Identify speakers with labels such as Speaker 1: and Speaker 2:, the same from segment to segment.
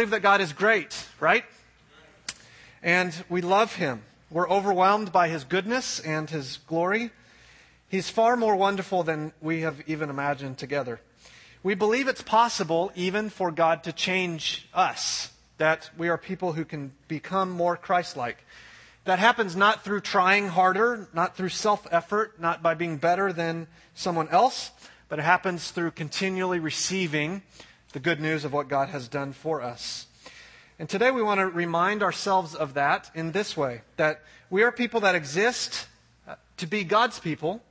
Speaker 1: believe that God is great, right? And we love him. We're overwhelmed by his goodness and his glory. He's far more wonderful than we have even imagined together. We believe it's possible even for God to change us, that we are people who can become more Christ like. That happens not through trying harder, not through self effort, not by being better than someone else, but it happens through continually receiving the good news of what God has done for us. And today we want to remind ourselves of that in this way that we are people that exist uh, to be God's people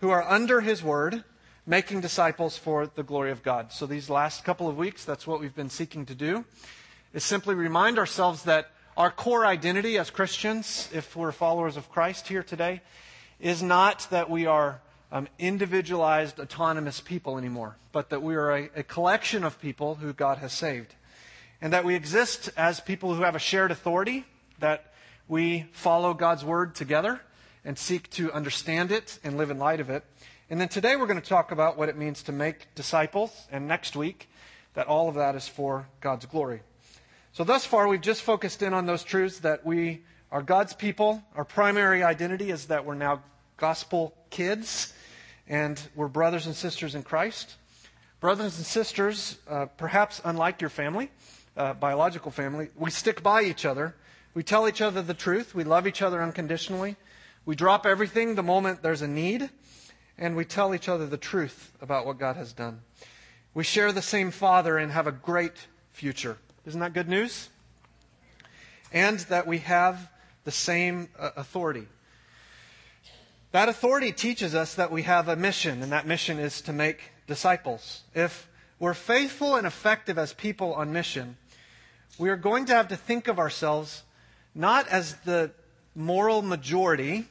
Speaker 1: who are under His Word, making disciples for the glory of God. So these last couple of weeks, that's what we've been seeking to do, is simply remind ourselves that our core identity as Christians, if we're followers of Christ here today, is not that we are um, individualized, autonomous people anymore, but that we are a, a collection of people who God has saved and that we exist as people who have a shared authority, that we follow God's word together and seek to understand it and live in light of it. And then today we're going to talk about what it means to make disciples, and next week, that all of that is for God's glory. So, thus far, we've just focused in on those truths that we are God's people. Our primary identity is that we're now gospel kids, and we're brothers and sisters in Christ. Brothers and sisters, uh, perhaps unlike your family, uh, biological family, we stick by each other. We tell each other the truth. We love each other unconditionally. We drop everything the moment there's a need. And we tell each other the truth about what God has done. We share the same Father and have a great future. Isn't that good news? And that we have the same uh, authority. That authority teaches us that we have a mission, and that mission is to make disciples. If we're faithful and effective as people on mission, we are going to have to think of ourselves not as the moral majority,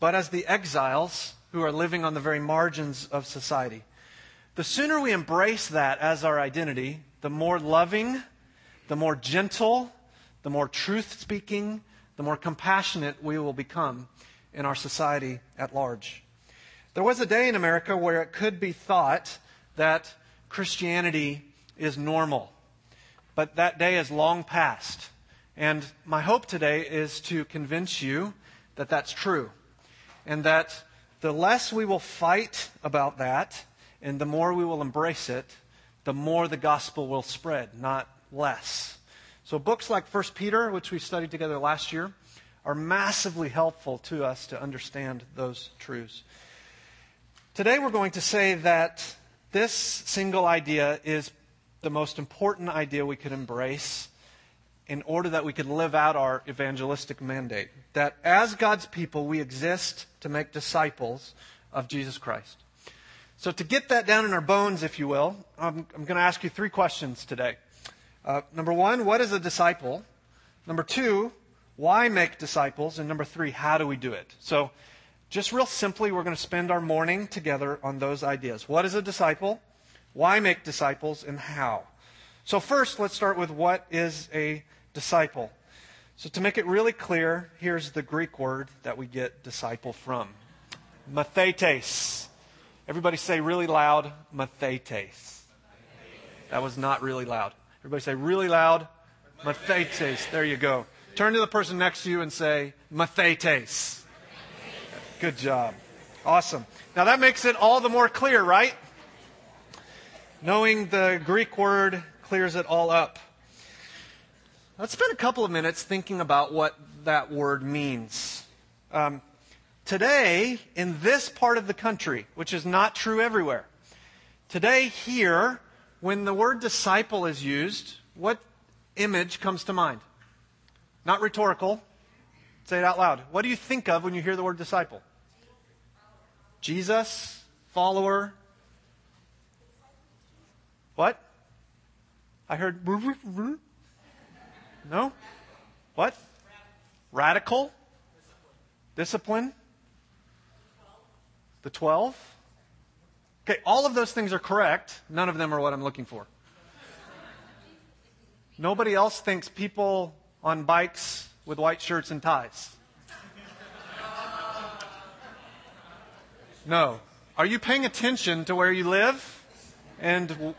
Speaker 1: but as the exiles who are living on the very margins of society. The sooner we embrace that as our identity, the more loving, the more gentle, the more truth speaking, the more compassionate we will become in our society at large. There was a day in America where it could be thought that Christianity is normal. But that day is long past. And my hope today is to convince you that that's true. And that the less we will fight about that and the more we will embrace it, the more the gospel will spread, not less. So books like 1 Peter, which we studied together last year, are massively helpful to us to understand those truths. Today we're going to say that this single idea is the most important idea we could embrace in order that we could live out our evangelistic mandate. That as God's people, we exist to make disciples of Jesus Christ. So, to get that down in our bones, if you will, I'm, I'm going to ask you three questions today. Uh, number one, what is a disciple? Number two, why make disciples? And number three, how do we do it? So, just real simply, we're going to spend our morning together on those ideas. What is a disciple? Why make disciples? And how? So, first, let's start with what is a disciple. So, to make it really clear, here's the Greek word that we get disciple from mathetes. Everybody say really loud, mathetes. That was not really loud. Everybody say really loud, mathetes. There you go. Turn to the person next to you and say, mathetes. Good job. Awesome. Now that makes it all the more clear, right? Knowing the Greek word clears it all up. Let's spend a couple of minutes thinking about what that word means. Um, today, in this part of the country, which is not true everywhere, today here, when the word disciple is used, what image comes to mind? Not rhetorical. Say it out loud. What do you think of when you hear the word disciple? Jesus, follower. What? I heard. No? What? Radical? Discipline? The 12? Okay, all of those things are correct. None of them are what I'm looking for. Nobody else thinks people on bikes with white shirts and ties. No. Are you paying attention to where you live? And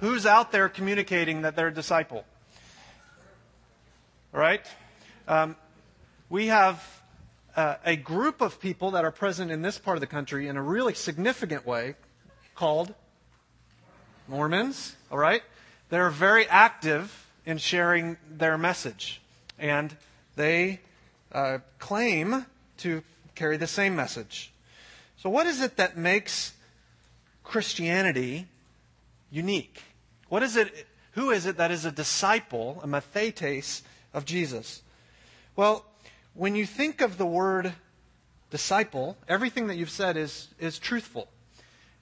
Speaker 1: who's out there communicating that they're a disciple? All right? Um, we have uh, a group of people that are present in this part of the country in a really significant way called Mormons. All right? They're very active in sharing their message. And they uh, claim to carry the same message. So, what is it that makes Christianity unique? What is it? Who is it that is a disciple, a mathetes of Jesus? Well, when you think of the word disciple, everything that you've said is, is truthful.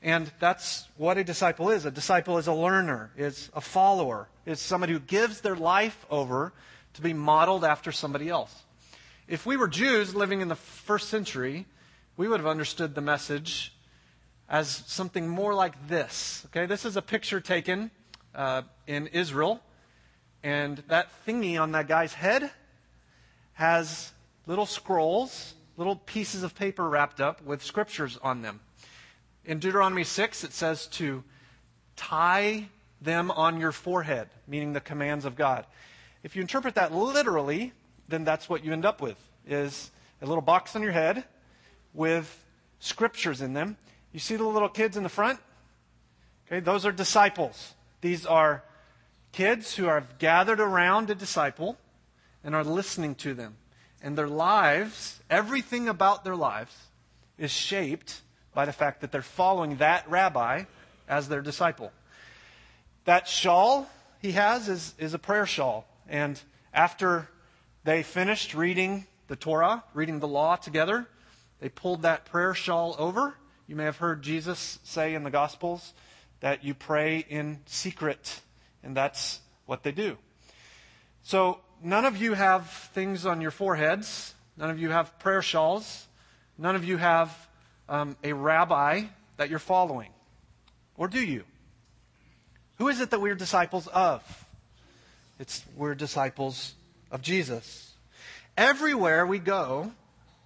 Speaker 1: And that's what a disciple is. A disciple is a learner, is a follower, is somebody who gives their life over to be modeled after somebody else. If we were Jews living in the first century, we would have understood the message as something more like this. Okay, this is a picture taken uh, in Israel, and that thingy on that guy's head has little scrolls, little pieces of paper wrapped up with scriptures on them. In Deuteronomy 6, it says to tie them on your forehead, meaning the commands of God. If you interpret that literally, then that's what you end up with is a little box on your head with scriptures in them. You see the little kids in the front? Okay, those are disciples. These are kids who are gathered around a disciple and are listening to them. And their lives, everything about their lives, is shaped by the fact that they're following that rabbi as their disciple. That shawl he has is, is a prayer shawl. And after they finished reading the Torah, reading the law together, they pulled that prayer shawl over. You may have heard Jesus say in the Gospels that you pray in secret, and that's what they do. So, none of you have things on your foreheads. None of you have prayer shawls. None of you have um, a rabbi that you're following. Or do you? Who is it that we're disciples of? It's we're disciples of Jesus. Everywhere we go,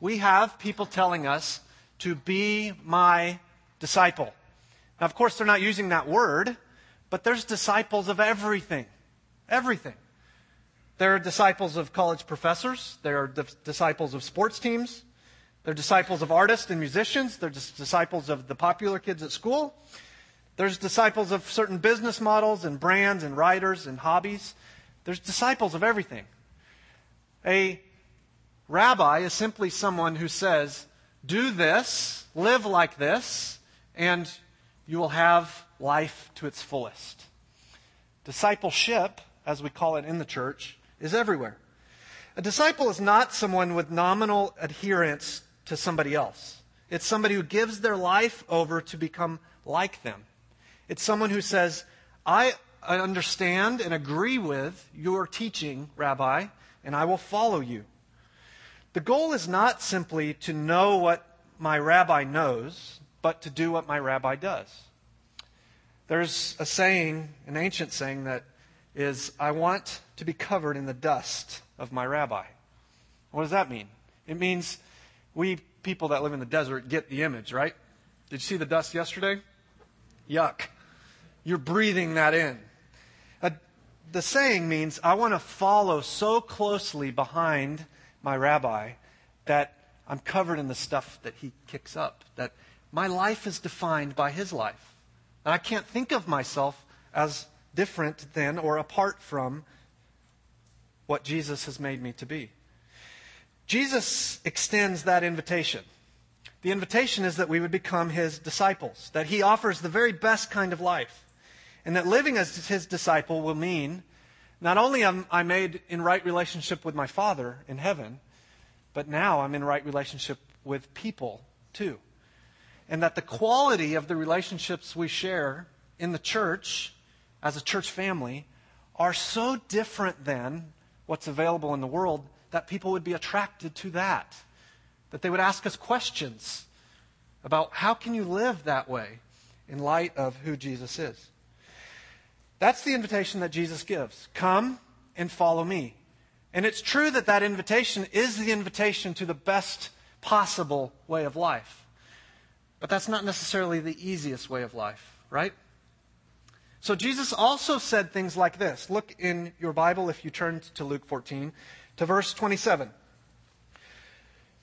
Speaker 1: we have people telling us to be my disciple. Now, of course, they're not using that word, but there's disciples of everything. Everything. There are disciples of college professors. There are disciples of sports teams. They're disciples of artists and musicians. They're disciples of the popular kids at school. There's disciples of certain business models and brands and writers and hobbies. There's disciples of everything. A rabbi is simply someone who says, do this, live like this, and you will have life to its fullest. Discipleship, as we call it in the church, is everywhere. A disciple is not someone with nominal adherence to somebody else. It's somebody who gives their life over to become like them. It's someone who says, I understand and agree with your teaching, Rabbi, and I will follow you. The goal is not simply to know what my rabbi knows, but to do what my rabbi does. There's a saying, an ancient saying, that is, I want to be covered in the dust of my rabbi. What does that mean? It means we people that live in the desert get the image, right? Did you see the dust yesterday? Yuck. You're breathing that in. Uh, the saying means I want to follow so closely behind my rabbi that I'm covered in the stuff that he kicks up, that my life is defined by his life. And I can't think of myself as different than or apart from what Jesus has made me to be. Jesus extends that invitation. The invitation is that we would become his disciples, that he offers the very best kind of life, and that living as his disciple will mean not only am I made in right relationship with my Father in heaven, but now I'm in right relationship with people too. And that the quality of the relationships we share in the church, as a church family, are so different than what's available in the world that people would be attracted to that. That they would ask us questions about how can you live that way in light of who Jesus is. That's the invitation that Jesus gives. Come and follow me. And it's true that that invitation is the invitation to the best possible way of life. But that's not necessarily the easiest way of life, right? So Jesus also said things like this. Look in your Bible, if you turn to Luke 14, to verse 27.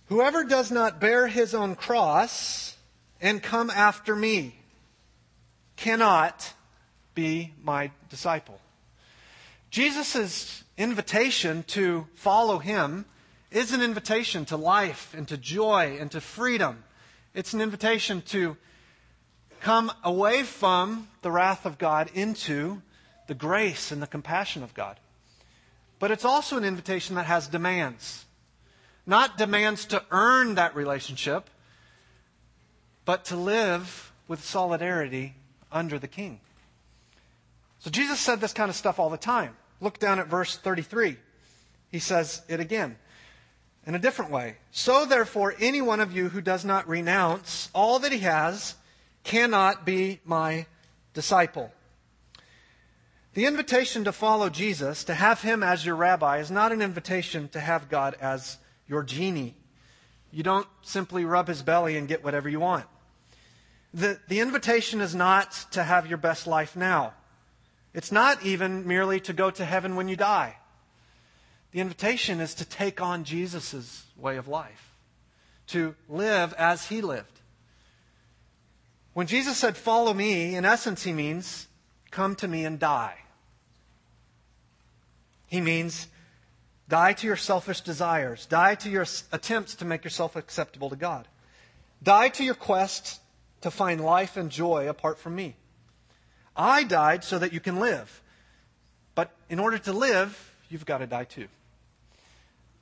Speaker 1: Whoever does not bear his own cross and come after me cannot be my disciple. Jesus' invitation to follow him is an invitation to life and to joy and to freedom. It's an invitation to come away from the wrath of God into the grace and the compassion of God. But it's also an invitation that has demands. Not demands to earn that relationship, but to live with solidarity under the king. So Jesus said this kind of stuff all the time. Look down at verse 33. He says it again in a different way. So therefore, any one of you who does not renounce all that he has cannot be my disciple. The invitation to follow Jesus, to have him as your rabbi, is not an invitation to have God as your genie. You don't simply rub his belly and get whatever you want. The, the invitation is not to have your best life now. It's not even merely to go to heaven when you die. The invitation is to take on Jesus' way of life, to live as he lived. When Jesus said, Follow me, in essence, he means, Come to me and die. He means, Die to your selfish desires. Die to your attempts to make yourself acceptable to God. Die to your quest to find life and joy apart from me. I died so that you can live. But in order to live, you've got to die too.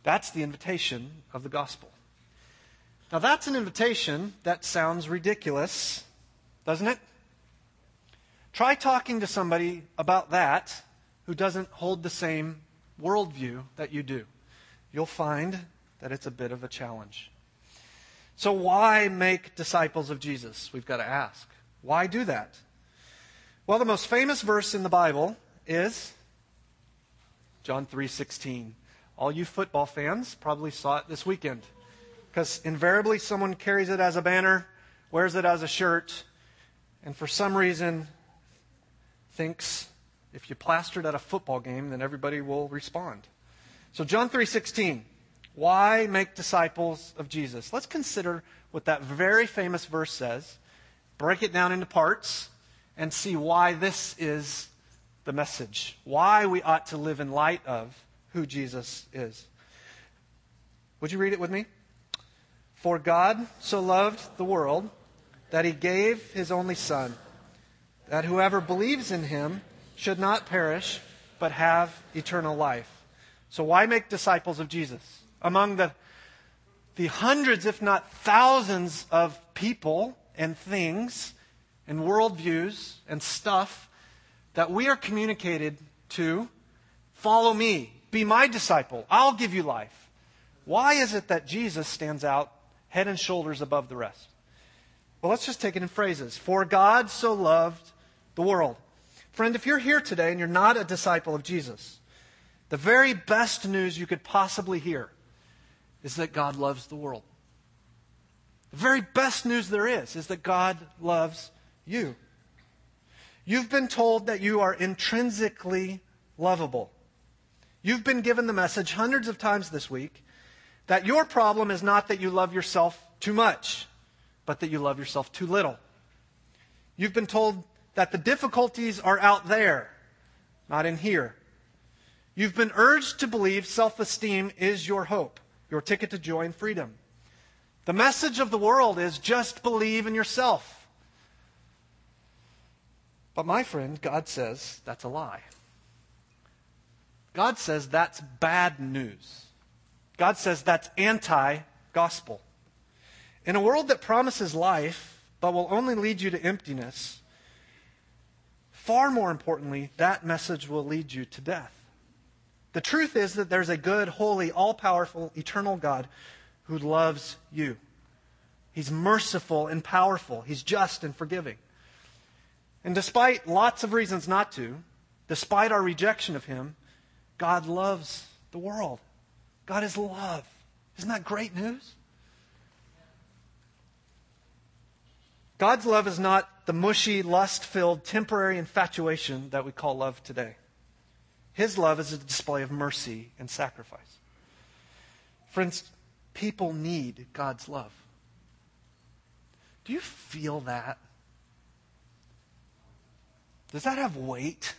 Speaker 1: That's the invitation of the gospel. Now, that's an invitation that sounds ridiculous doesn't it? Try talking to somebody about that who doesn't hold the same worldview that you do. You'll find that it's a bit of a challenge. So, why make disciples of Jesus? We've got to ask. Why do that? Well, the most famous verse in the Bible is John 3:16. All you football fans probably saw it this weekend because invariably someone carries it as a banner, wears it as a shirt, and for some reason thinks if you plaster it at a football game, then everybody will respond. So John 3:16, why make disciples of Jesus? Let's consider what that very famous verse says, break it down into parts, and see why this is the message. Why we ought to live in light of who Jesus is. Would you read it with me? For God so loved the world that he gave his only Son, that whoever believes in him should not perish, but have eternal life. So, why make disciples of Jesus? Among the, the hundreds, if not thousands, of people and things and worldviews and stuff that we are communicated to, follow me, be my disciple, I'll give you life. Why is it that Jesus stands out head and shoulders above the rest? Well, let's just take it in phrases. For God so loved the world. Friend, if you're here today and you're not a disciple of Jesus, the very best news you could possibly hear is that God loves the world. The very best news there is is that God loves you. You've been told that you are intrinsically lovable. You've been given the message hundreds of times this week that your problem is not that you love yourself too much but that you love yourself too little. You've been told that the difficulties are out there, not in here. You've been urged to believe self esteem is your hope, your ticket to joy and freedom. The message of the world is just believe in yourself. But my friend, God says that's a lie. God says that's bad news. God says that's anti gospel. In a world that promises life, but will only lead you to emptiness, far more importantly, that message will lead you to death. The truth is that there's a good, holy, all powerful, eternal God who loves you. He's merciful and powerful, He's just and forgiving. And despite lots of reasons not to, despite our rejection of Him, God loves the world. God is love. Isn't that great news? God's love is not the mushy, lust filled, temporary infatuation that we call love today. His love is a display of mercy and sacrifice. Friends, people need God's love. Do you feel that? Does that have weight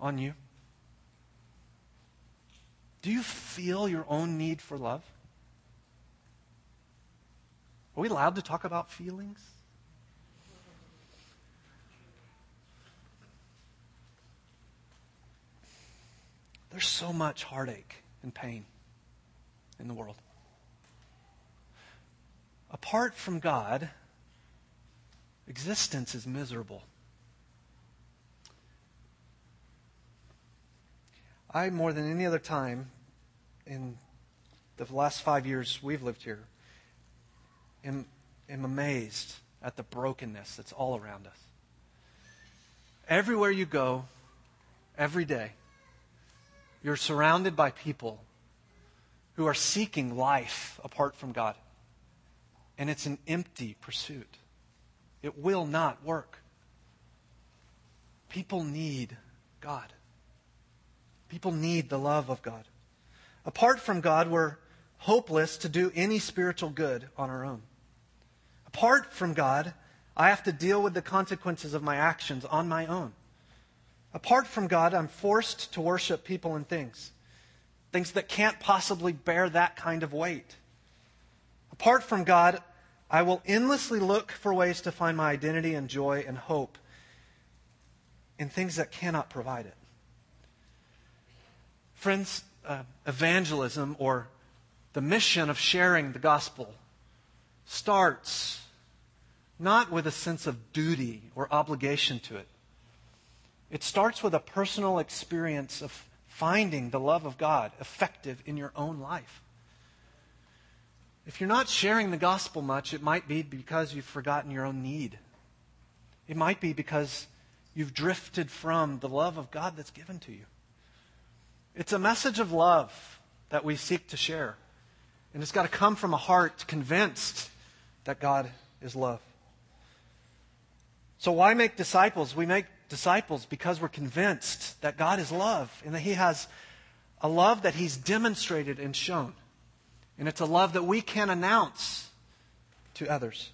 Speaker 1: on you? Do you feel your own need for love? Are we allowed to talk about feelings? There's so much heartache and pain in the world. Apart from God, existence is miserable. I, more than any other time in the last five years we've lived here, am, am amazed at the brokenness that's all around us. Everywhere you go, every day, you're surrounded by people who are seeking life apart from God. And it's an empty pursuit. It will not work. People need God. People need the love of God. Apart from God, we're hopeless to do any spiritual good on our own. Apart from God, I have to deal with the consequences of my actions on my own. Apart from God, I'm forced to worship people and things, things that can't possibly bear that kind of weight. Apart from God, I will endlessly look for ways to find my identity and joy and hope in things that cannot provide it. Friends, uh, evangelism or the mission of sharing the gospel starts not with a sense of duty or obligation to it, it starts with a personal experience of finding the love of God effective in your own life. If you're not sharing the gospel much, it might be because you've forgotten your own need. It might be because you've drifted from the love of God that's given to you. It's a message of love that we seek to share. And it's got to come from a heart convinced that God is love. So, why make disciples? We make disciples because we're convinced that God is love and that He has a love that He's demonstrated and shown. And it's a love that we can announce to others.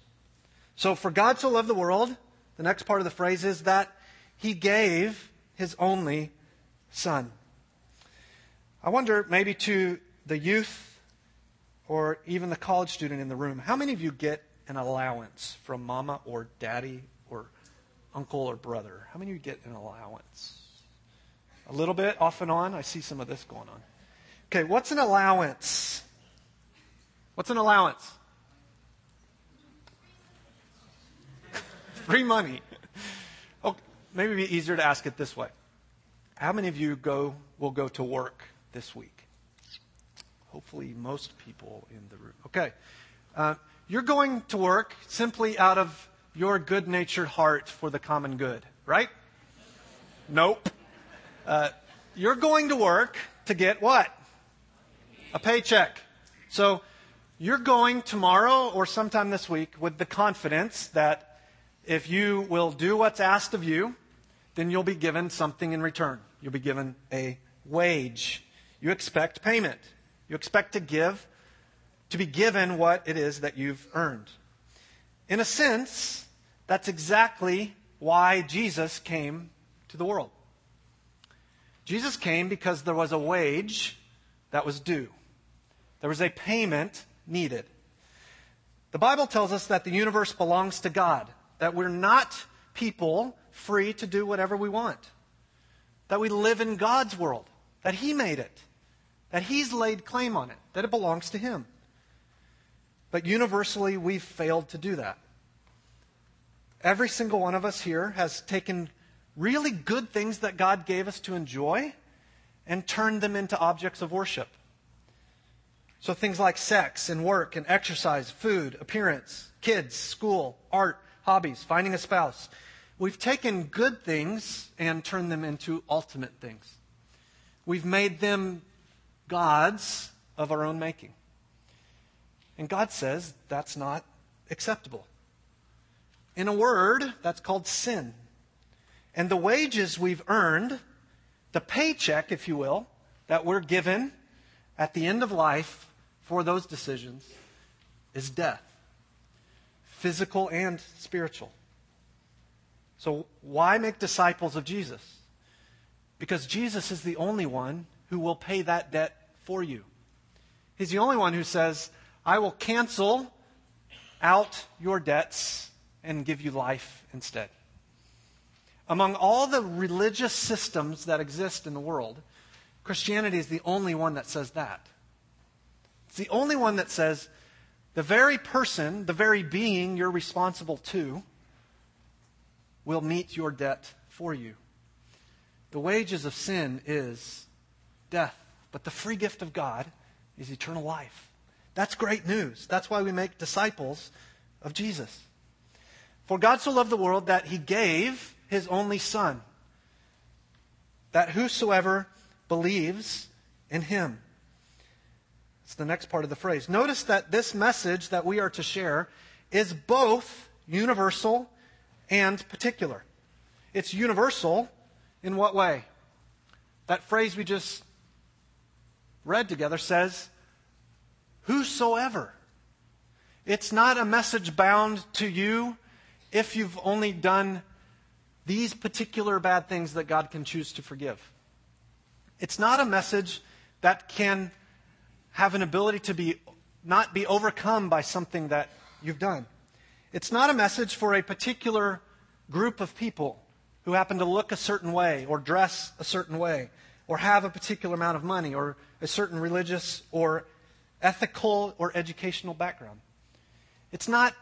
Speaker 1: So, for God so loved the world, the next part of the phrase is that He gave His only Son. I wonder, maybe to the youth or even the college student in the room, how many of you get an allowance from mama or daddy uncle or brother? How many of you get an allowance? A little bit, off and on? I see some of this going on. Okay, what's an allowance? What's an allowance? Free money. Oh, maybe it'd be easier to ask it this way. How many of you go will go to work this week? Hopefully, most people in the room. Okay. Uh, you're going to work simply out of your good natured heart for the common good, right? Nope. Uh, you're going to work to get what? A paycheck. So you're going tomorrow or sometime this week with the confidence that if you will do what's asked of you, then you'll be given something in return. You'll be given a wage. You expect payment. You expect to give, to be given what it is that you've earned. In a sense, that's exactly why Jesus came to the world. Jesus came because there was a wage that was due. There was a payment needed. The Bible tells us that the universe belongs to God, that we're not people free to do whatever we want, that we live in God's world, that He made it, that He's laid claim on it, that it belongs to Him. But universally, we've failed to do that. Every single one of us here has taken really good things that God gave us to enjoy and turned them into objects of worship. So things like sex and work and exercise, food, appearance, kids, school, art, hobbies, finding a spouse. We've taken good things and turned them into ultimate things. We've made them gods of our own making. And God says that's not acceptable. in a word that's called sin. And the wages we've earned, the paycheck, if you will, that we're given at the end of life for those decisions, is death physical and spiritual. So, why make disciples of Jesus? Because Jesus is the only one who will pay that debt for you. He's the only one who says, I will cancel out your debts and give you life instead. Among all the religious systems that exist in the world, Christianity is the only one that says that. It's the only one that says the very person, the very being you're responsible to, will meet your debt for you. The wages of sin is death, but the free gift of God is eternal life. That's great news. That's why we make disciples of Jesus. For God so loved the world that he gave his only Son, that whosoever believes in him it's the next part of the phrase. Notice that this message that we are to share is both universal and particular. It's universal in what way? That phrase we just read together says, Whosoever. It's not a message bound to you if you've only done these particular bad things that God can choose to forgive. It's not a message that can have an ability to be not be overcome by something that you've done. It's not a message for a particular group of people who happen to look a certain way or dress a certain way or have a particular amount of money or a certain religious or ethical or educational background. It's not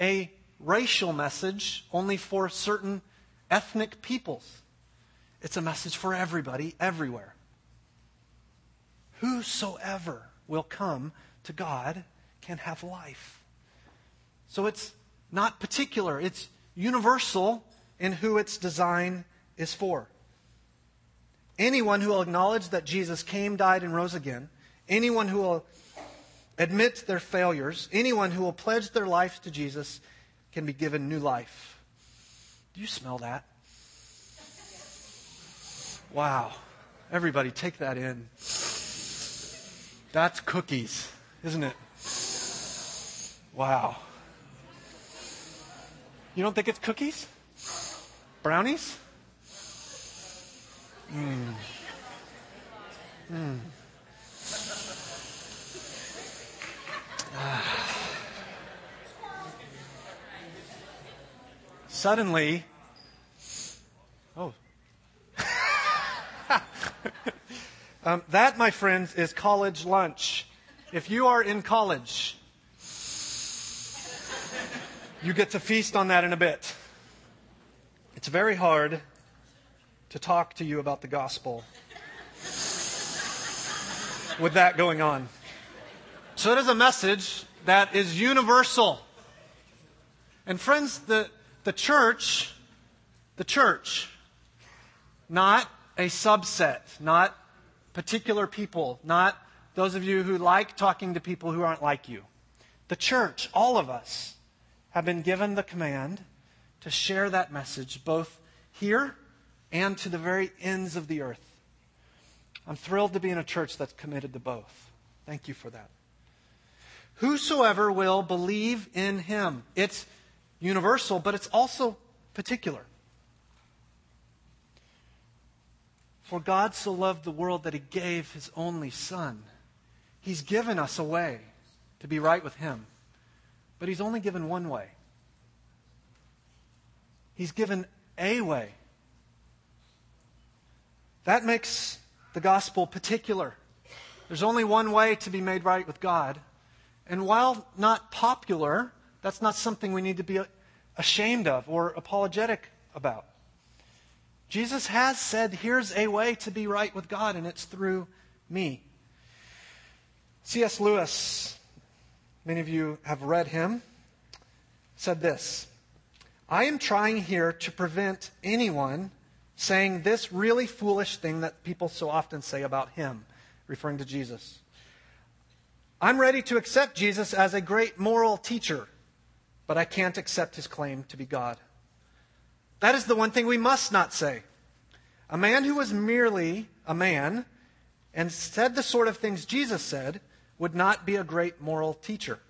Speaker 1: a racial message only for certain ethnic peoples. It's a message for everybody, everywhere. Whosoever will come to God can have life. So it's not particular, it's universal in who its design is for. Anyone who will acknowledge that Jesus came, died, and rose again, anyone who will admit their failures, anyone who will pledge their life to Jesus can be given new life. Do you smell that? Wow. Everybody, take that in. That's cookies, isn't it? Wow. You don't think it's cookies? Brownies? Mmm. Mmm. Suddenly, oh, Um, that, my friends, is college lunch. If you are in college, you get to feast on that in a bit. It's very hard to talk to you about the gospel with that going on. So it is a message that is universal. And friends, the, the church, the church, not a subset, not particular people, not those of you who like talking to people who aren't like you. The church, all of us, have been given the command to share that message both here and to the very ends of the earth. I'm thrilled to be in a church that's committed to both. Thank you for that. Whosoever will believe in him. It's universal, but it's also particular. For God so loved the world that he gave his only Son. He's given us a way to be right with him, but he's only given one way. He's given a way. That makes the gospel particular. There's only one way to be made right with God. And while not popular, that's not something we need to be ashamed of or apologetic about. Jesus has said, here's a way to be right with God, and it's through me. C.S. Lewis, many of you have read him, said this I am trying here to prevent anyone saying this really foolish thing that people so often say about him, referring to Jesus. I'm ready to accept Jesus as a great moral teacher, but I can't accept his claim to be God. That is the one thing we must not say. A man who was merely a man and said the sort of things Jesus said would not be a great moral teacher.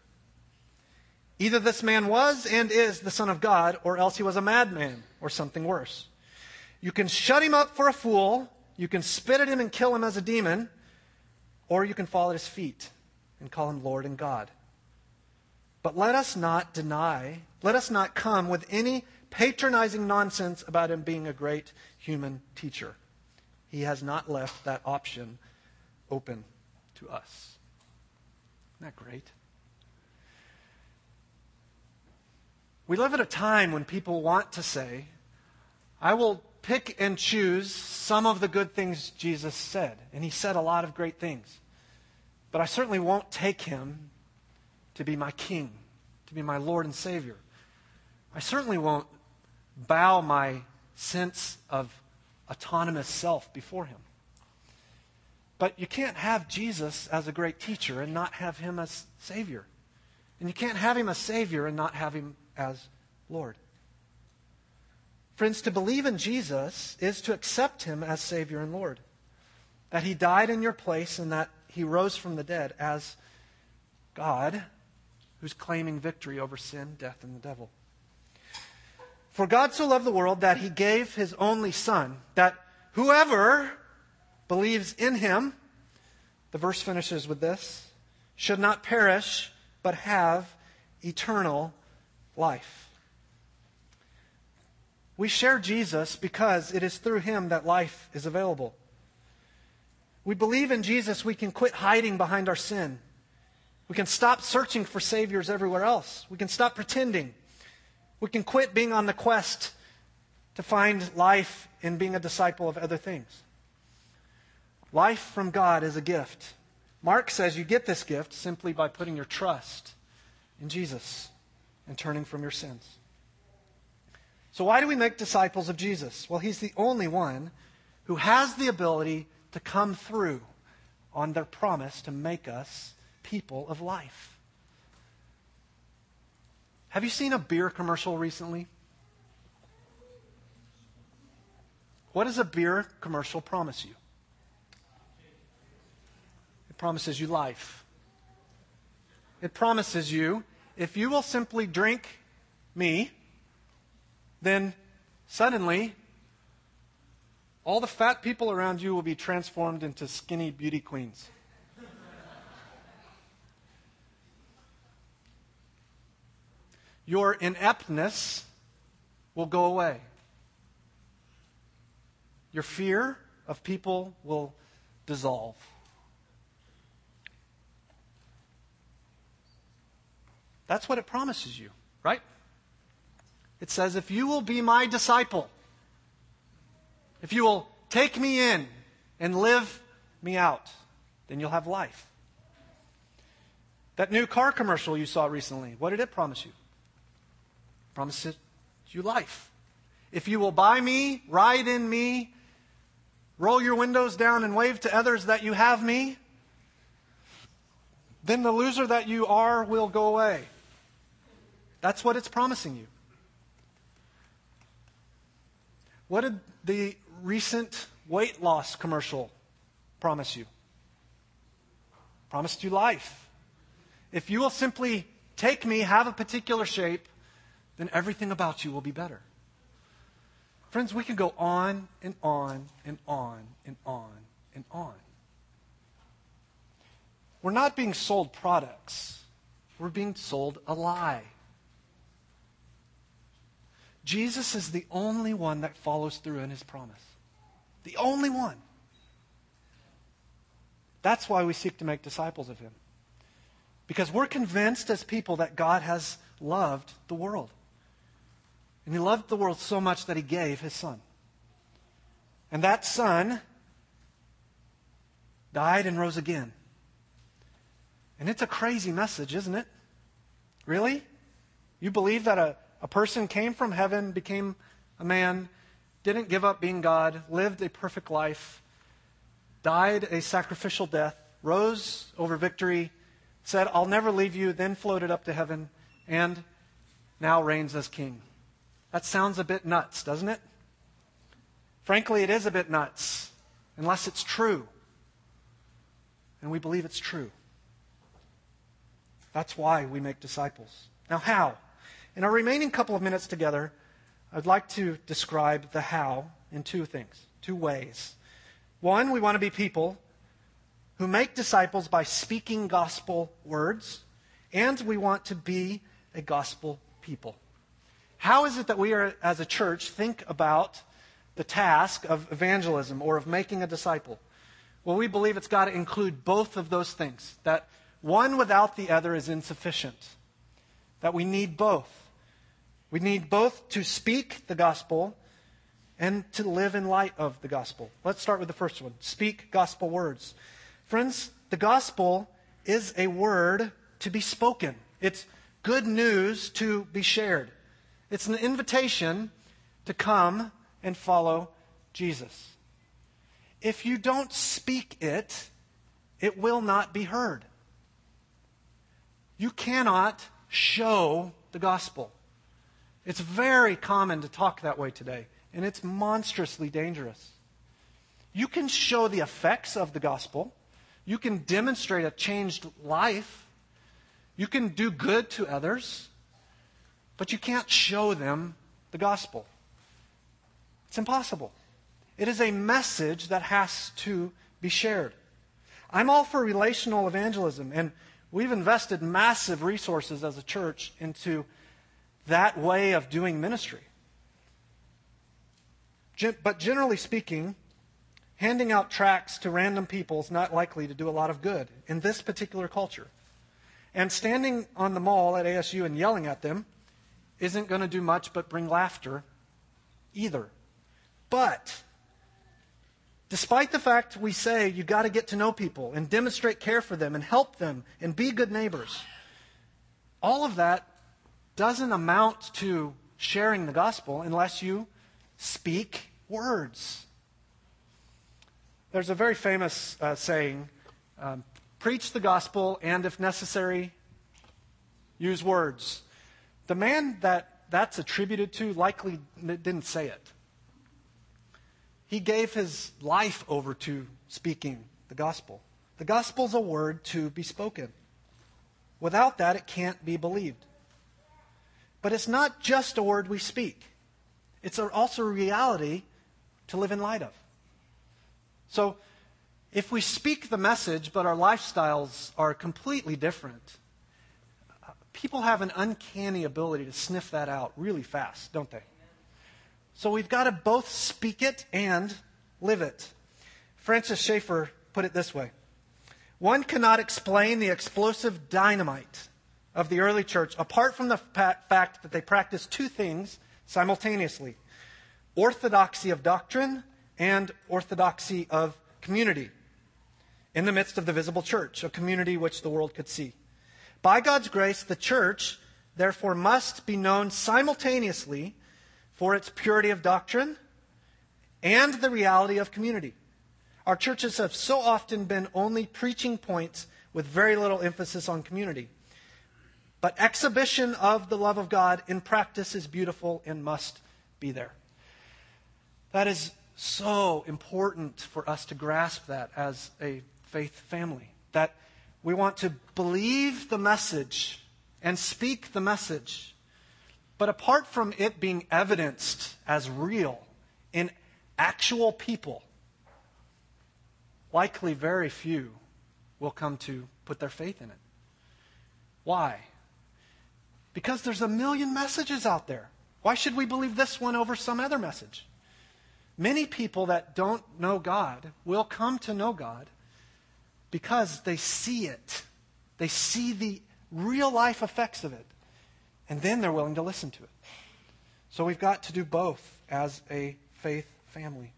Speaker 1: Either this man was and is the Son of God, or else he was a madman, or something worse. You can shut him up for a fool, you can spit at him and kill him as a demon, or you can fall at his feet and call him Lord and God. But let us not deny, let us not come with any patronizing nonsense about him being a great human teacher. He has not left that option open to us. Isn't that great? We live at a time when people want to say, I will pick and choose some of the good things Jesus said. And he said a lot of great things. But I certainly won't take him to be my king, to be my Lord and Savior. I certainly won't bow my sense of autonomous self before him. But you can't have Jesus as a great teacher and not have him as Savior. And you can't have him as Savior and not have him as Lord. Friends, to believe in Jesus is to accept him as Savior and Lord. That he died in your place and that he rose from the dead as God who's claiming victory over sin, death, and the devil. For God so loved the world that he gave his only Son, that whoever believes in him, the verse finishes with this, should not perish, but have eternal life. We share Jesus because it is through him that life is available. We believe in Jesus, we can quit hiding behind our sin. We can stop searching for saviors everywhere else. We can stop pretending. We can quit being on the quest to find life in being a disciple of other things. Life from God is a gift. Mark says you get this gift simply by putting your trust in Jesus and turning from your sins. So, why do we make disciples of Jesus? Well, he's the only one who has the ability to come through on their promise to make us people of life. Have you seen a beer commercial recently? What does a beer commercial promise you? It promises you life. It promises you if you will simply drink me, then suddenly all the fat people around you will be transformed into skinny beauty queens. Your ineptness will go away. Your fear of people will dissolve. That's what it promises you, right? It says, if you will be my disciple, if you will take me in and live me out, then you'll have life. That new car commercial you saw recently, what did it promise you? It promises you life. If you will buy me, ride in me, roll your windows down and wave to others that you have me, then the loser that you are will go away. That's what it's promising you. What did the recent weight loss commercial promise you? Promised you life. If you will simply take me, have a particular shape, then everything about you will be better. Friends, we can go on and on and on and on and on. We're not being sold products, we're being sold a lie. Jesus is the only one that follows through in his promise. The only one. That's why we seek to make disciples of him. Because we're convinced as people that God has loved the world. And he loved the world so much that he gave his son. And that son died and rose again. And it's a crazy message, isn't it? Really? You believe that a, a person came from heaven, became a man, didn't give up being God, lived a perfect life, died a sacrificial death, rose over victory, said, I'll never leave you, then floated up to heaven, and now reigns as king. That sounds a bit nuts, doesn't it? Frankly, it is a bit nuts, unless it's true. And we believe it's true. That's why we make disciples. Now, how? In our remaining couple of minutes together, I'd like to describe the how in two things, two ways. One, we want to be people who make disciples by speaking gospel words, and we want to be a gospel people. How is it that we are, as a church, think about the task of evangelism or of making a disciple? Well, we believe it's got to include both of those things. That one without the other is insufficient. That we need both. We need both to speak the gospel and to live in light of the gospel. Let's start with the first one speak gospel words. Friends, the gospel is a word to be spoken, it's good news to be shared. It's an invitation to come and follow Jesus. If you don't speak it, it will not be heard. You cannot show the gospel. It's very common to talk that way today, and it's monstrously dangerous. You can show the effects of the gospel, you can demonstrate a changed life, you can do good to others, but you can't show them the gospel. It's impossible. It is a message that has to be shared. I'm all for relational evangelism, and we've invested massive resources as a church into that way of doing ministry. But generally speaking, handing out tracts to random people is not likely to do a lot of good in this particular culture. And standing on the mall at ASU and yelling at them isn't going to do much but bring laughter either. But despite the fact we say you got to get to know people and demonstrate care for them and help them and be good neighbors, all of that doesn't amount to sharing the gospel unless you speak words. There's a very famous uh, saying um, preach the gospel and, if necessary, use words. The man that that's attributed to likely didn't say it. He gave his life over to speaking the gospel. The gospel's a word to be spoken. Without that, it can't be believed. But it's not just a word we speak, it's also a reality to live in light of. So, if we speak the message, but our lifestyles are completely different, uh, people have an uncanny ability to sniff that out really fast, don't they? So we've got to both speak it and live it. Francis Schaeffer put it this way One cannot explain the explosive dynamite of the early church, apart from the fact that they practiced two things simultaneously orthodoxy of doctrine and orthodoxy of community in the midst of the visible church, a community which the world could see. By God's grace, the church, therefore, must be known simultaneously for its purity of doctrine and the reality of community. Our churches have so often been only preaching points with very little emphasis on community. But exhibition of the love of God in practice is beautiful and must be there. That is so important for us to grasp that as a faith family. That we want to believe the message and speak the message. But apart from it being evidenced as real in actual people, likely very few will come to put their faith in it. Why? Because there's a million messages out there. Why should we believe this one over some other message? Many people that don't know God will come to know God because they see it. They see the real life effects of it. And then they're willing to listen to it. So we've got to do both as a faith family.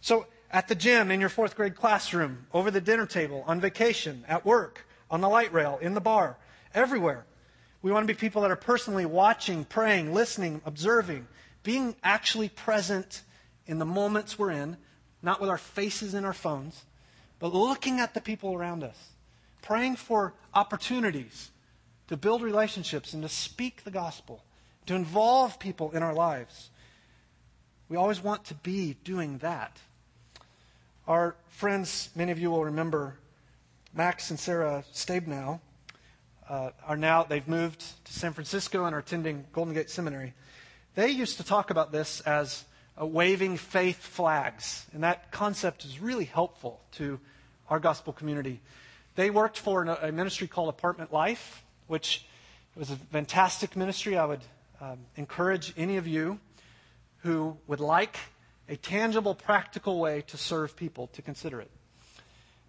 Speaker 1: So at the gym, in your fourth grade classroom, over the dinner table, on vacation, at work, on the light rail, in the bar, everywhere. We want to be people that are personally watching, praying, listening, observing, being actually present in the moments we're in, not with our faces in our phones, but looking at the people around us, praying for opportunities to build relationships and to speak the gospel to involve people in our lives. We always want to be doing that. Our friends, many of you will remember, Max and Sarah Stabenow, uh, are now, they've moved to San Francisco and are attending Golden Gate Seminary. They used to talk about this as uh, waving faith flags, and that concept is really helpful to our gospel community. They worked for a ministry called Apartment Life, which was a fantastic ministry. I would um, encourage any of you who would like a tangible, practical way to serve people to consider it.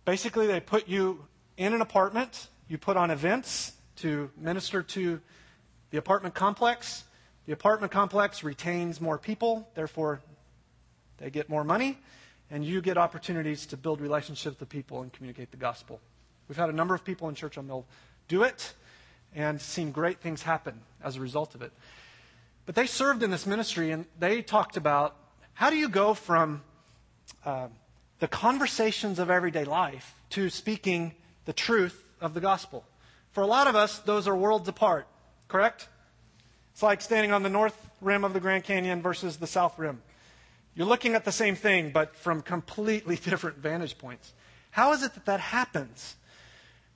Speaker 1: Basically, they put you in an apartment, you put on events to minister to the apartment complex. The apartment complex retains more people, therefore, they get more money, and you get opportunities to build relationships with people and communicate the gospel. We've had a number of people in Church on Mill do it and seen great things happen as a result of it. But they served in this ministry and they talked about how do you go from uh, the conversations of everyday life to speaking the truth of the gospel. For a lot of us, those are worlds apart, correct? It's like standing on the north rim of the Grand Canyon versus the south rim. You're looking at the same thing, but from completely different vantage points. How is it that that happens?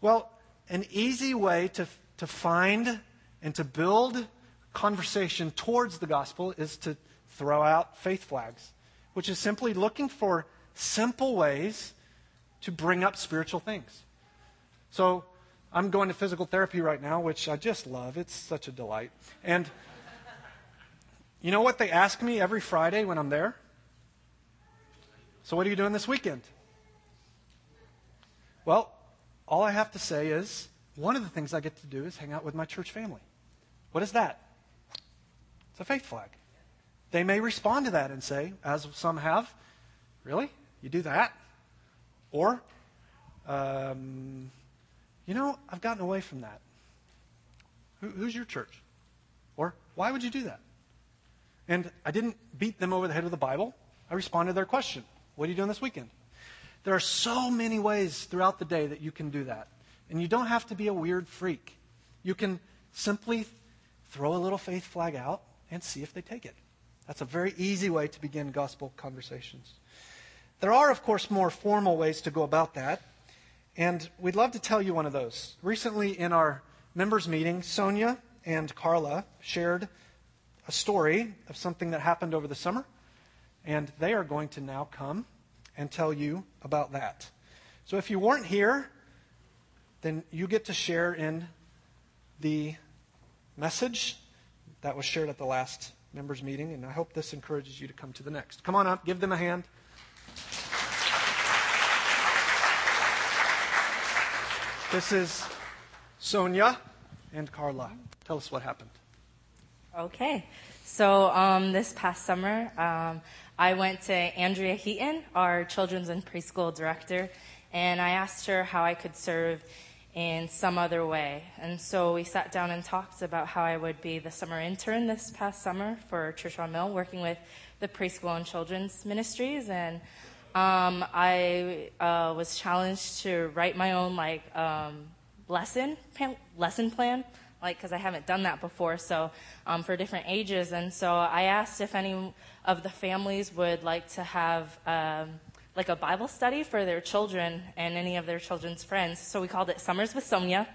Speaker 1: Well, an easy way to, to find and to build conversation towards the gospel is to throw out faith flags, which is simply looking for simple ways to bring up spiritual things. So I'm going to physical therapy right now, which I just love. It's such a delight. And you know what they ask me every Friday when I'm there? So, what are you doing this weekend? Well, all I have to say is one of the things I get to do is hang out with my church family. What is that? It's a faith flag. They may respond to that and say, as some have, Really? You do that? Or, um, you know, I've gotten away from that. Who, who's your church? Or, why would you do that? And I didn't beat them over the head with the Bible. I responded to their question What are you doing this weekend? There are so many ways throughout the day that you can do that. And you don't have to be a weird freak. You can simply throw a little faith flag out and see if they take it. That's a very easy way to begin gospel conversations. There are, of course, more formal ways to go about that, and we'd love to tell you one of those. Recently, in our members' meeting, Sonia and Carla shared a story of something that happened over the summer, and they are going to now come and tell you about that. So if you weren't here, then you get to share in the message that was shared at the last members' meeting, and I hope this encourages you to come to the next. Come on up, give them a hand. This is Sonia and Carla. Tell us what happened.
Speaker 2: Okay. So um, this past summer, um, I went to Andrea Heaton, our children's and preschool director, and I asked her how I could serve in some other way. And so we sat down and talked about how I would be the summer intern this past summer for on Mill, working with the preschool and children's ministries. And um, I uh, was challenged to write my own like um, lesson lesson plan, like because I haven't done that before. So um, for different ages, and so I asked if any of the families would like to have um, like a Bible study for their children and any of their children's friends. So we called it Summers with Sonia,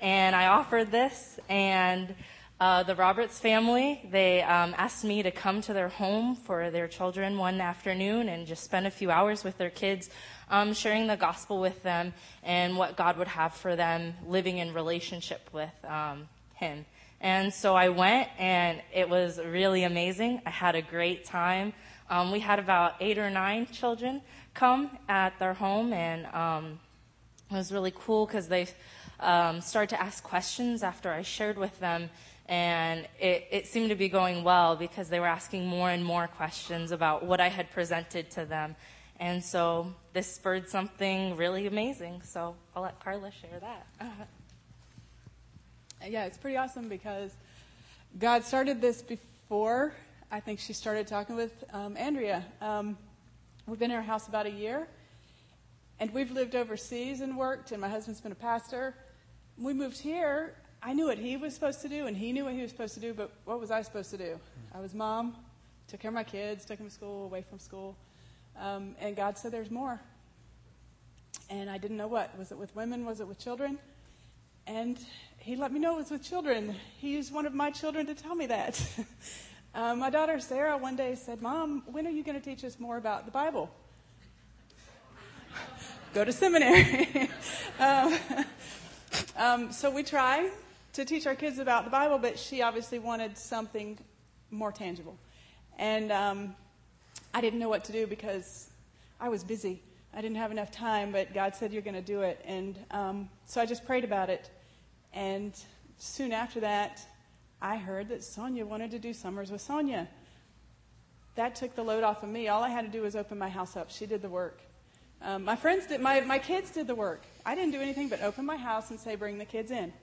Speaker 2: and I offered this and. Uh, the Roberts family, they um, asked me to come to their home for their children one afternoon and just spend a few hours with their kids, um, sharing the gospel with them and what God would have for them living in relationship with um, Him. And so I went, and it was really amazing. I had a great time. Um, we had about eight or nine children come at their home, and um, it was really cool because they um, started to ask questions after I shared with them and it, it, seemed to be going well because they were asking more and more questions about what I had presented to them. And so this spurred something really amazing. So I'll let Carla share that.
Speaker 3: yeah, it's pretty awesome because God started this before I think she started talking with um, Andrea. Um, we've been in our house about a year, and we've lived overseas and worked, and my husband's been a pastor. We moved here I knew what he was supposed to do, and he knew what he was supposed to do, but what was I supposed to do? I was mom, took care of my kids, took them to school, away from school. Um, and God said, There's more. And I didn't know what. Was it with women? Was it with children? And he let me know it was with children. He used one of my children to tell me that. um, my daughter Sarah one day said, Mom, when are you going to teach us more about the Bible? Go to seminary. um, um, so we try to teach our kids about the Bible, but she obviously wanted something more tangible. And um, I didn't know what to do because I was busy. I didn't have enough time, but God said, You're going to do it. And um, so I just prayed about it. And soon after that, I heard that Sonia wanted to do summers with Sonia. That took the load off of me. All I had to do was open my house up. She did the work. Um, my friends did, my, my kids did the work. I didn't do anything but open my house and say, Bring the kids in.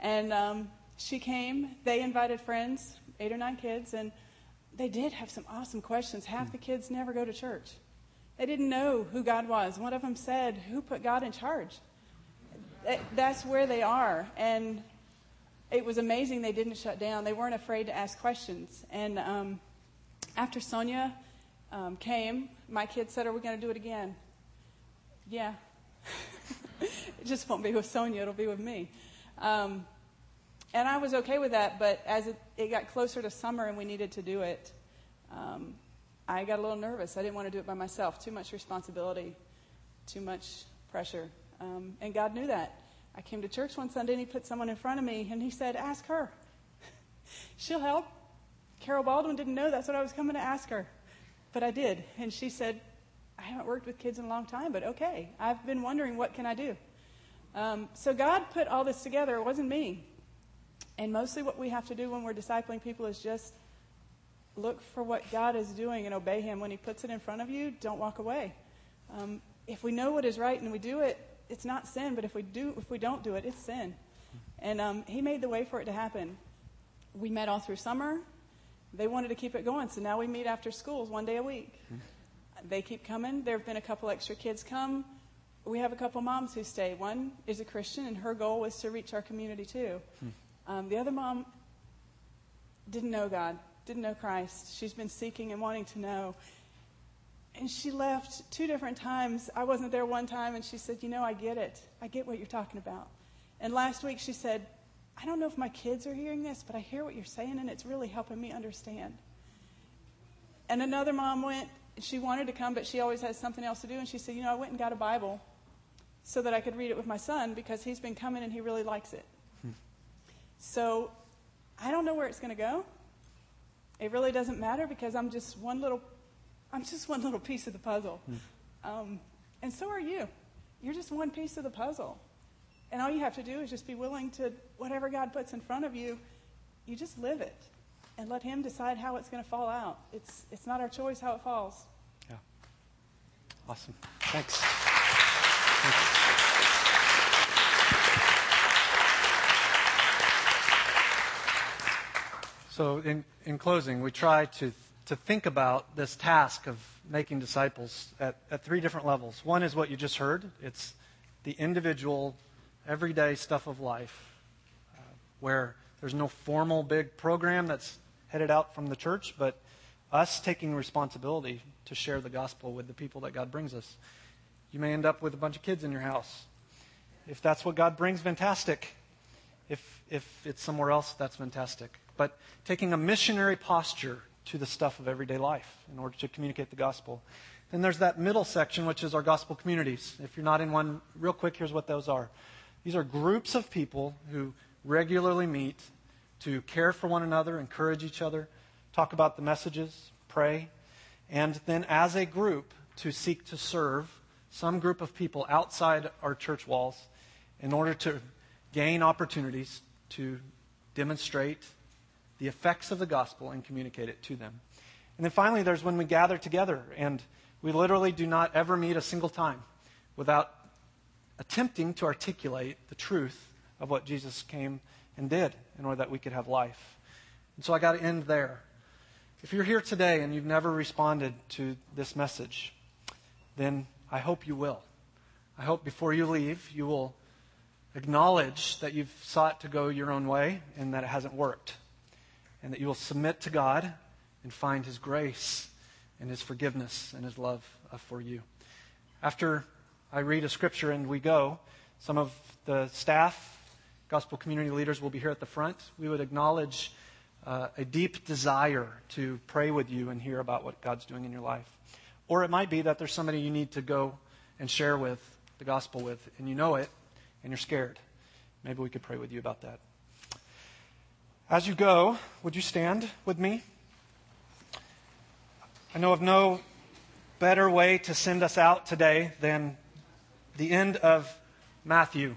Speaker 3: And um, she came. They invited friends, eight or nine kids, and they did have some awesome questions. Half the kids never go to church. They didn't know who God was. One of them said, Who put God in charge? That's where they are. And it was amazing they didn't shut down. They weren't afraid to ask questions. And um, after Sonia um, came, my kids said, Are we going to do it again? Yeah. it just won't be with Sonia, it'll be with me. Um, and I was okay with that, but as it, it, got closer to summer and we needed to do it, um, I got a little nervous. I didn't want to do it by myself. Too much responsibility, too much pressure. Um, and God knew that. I came to church one Sunday and He put someone in front of me and He said, Ask her. She'll help. Carol Baldwin didn't know that's what I was coming to ask her. But I did. And she said, I haven't worked with kids in a long time, but okay. I've been wondering, what can I do? Um, so God put all this together. It wasn't me. And mostly what we have to do when we're discipling people is just look for what God is doing and obey Him. When He puts it in front of you, don't walk away. Um, if we know what is right and we do it, it's not sin. But if we do, if we don't do it, it's sin. And um, He made the way for it to happen. We met all through summer. They wanted to keep it going, so now we meet after schools one day a week. They keep coming. There have been a couple extra kids come. We have a couple moms who stay. One is a Christian, and her goal was to reach our community too. Mm-hmm. Um, the other mom didn't know God didn't know Christ. She's been seeking and wanting to know. And she left two different times. I wasn't there one time, and she said, You know, I get it. I get what you're talking about. And last week she said, I don't know if my kids are hearing this, but I hear what you're saying, and it's really helping me understand. And another mom went, she wanted to come, but she always has something else to do. And she said, You know, I went and got a Bible so that I could read it with my son because he's been coming and he really likes it. Hmm. So I don't know where it's going to go. It really doesn't matter because I'm just one little, I'm just one little piece of the puzzle. Mm. Um, and so are you. You're just one piece of the puzzle. And all you have to do is just be willing to, whatever God puts in front of you, you just live it and let Him decide how it's going to fall out. It's, it's not our choice how it falls.
Speaker 1: Yeah. Awesome. Thanks. So, in, in closing, we try to, to think about this task of making disciples at, at three different levels. One is what you just heard it's the individual, everyday stuff of life, uh, where there's no formal big program that's headed out from the church, but us taking responsibility to share the gospel with the people that God brings us. You may end up with a bunch of kids in your house. If that's what God brings, fantastic. If, if it's somewhere else, that's fantastic but taking a missionary posture to the stuff of everyday life in order to communicate the gospel. Then there's that middle section, which is our gospel communities. If you're not in one, real quick, here's what those are. These are groups of people who regularly meet to care for one another, encourage each other, talk about the messages, pray, and then as a group to seek to serve some group of people outside our church walls in order to gain opportunities to demonstrate the effects of the gospel and communicate it to them. And then finally, there's when we gather together, and we literally do not ever meet a single time without attempting to articulate the truth of what Jesus came and did in order that we could have life. And so I got to end there. If you're here today and you've never responded to this message, then I hope you will. I hope before you leave, you will acknowledge that you've sought to go your own way and that it hasn't worked, and that you will submit to God and find His grace and His forgiveness and His love uh, for you. After I read a scripture and we go, some of the staff, gospel community leaders will be here at the front. We would acknowledge uh, a deep desire to pray with you and hear about what God's doing in your life. Or it might be that there's somebody you need to go and share with the gospel with, and you know it, and you're scared. Maybe we could pray with you about that. As you go, would you stand with me? I know of no better way to send us out today than the end of Matthew.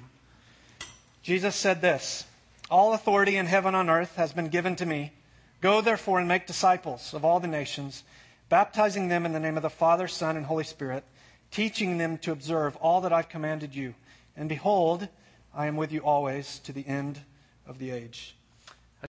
Speaker 1: Jesus said this All authority in heaven and on earth has been given to me. Go therefore and make disciples of all the nations, baptizing them in the name of the Father, Son, and Holy Spirit, teaching them to observe all that I've commanded you. And behold, I am with you always to the end of the age.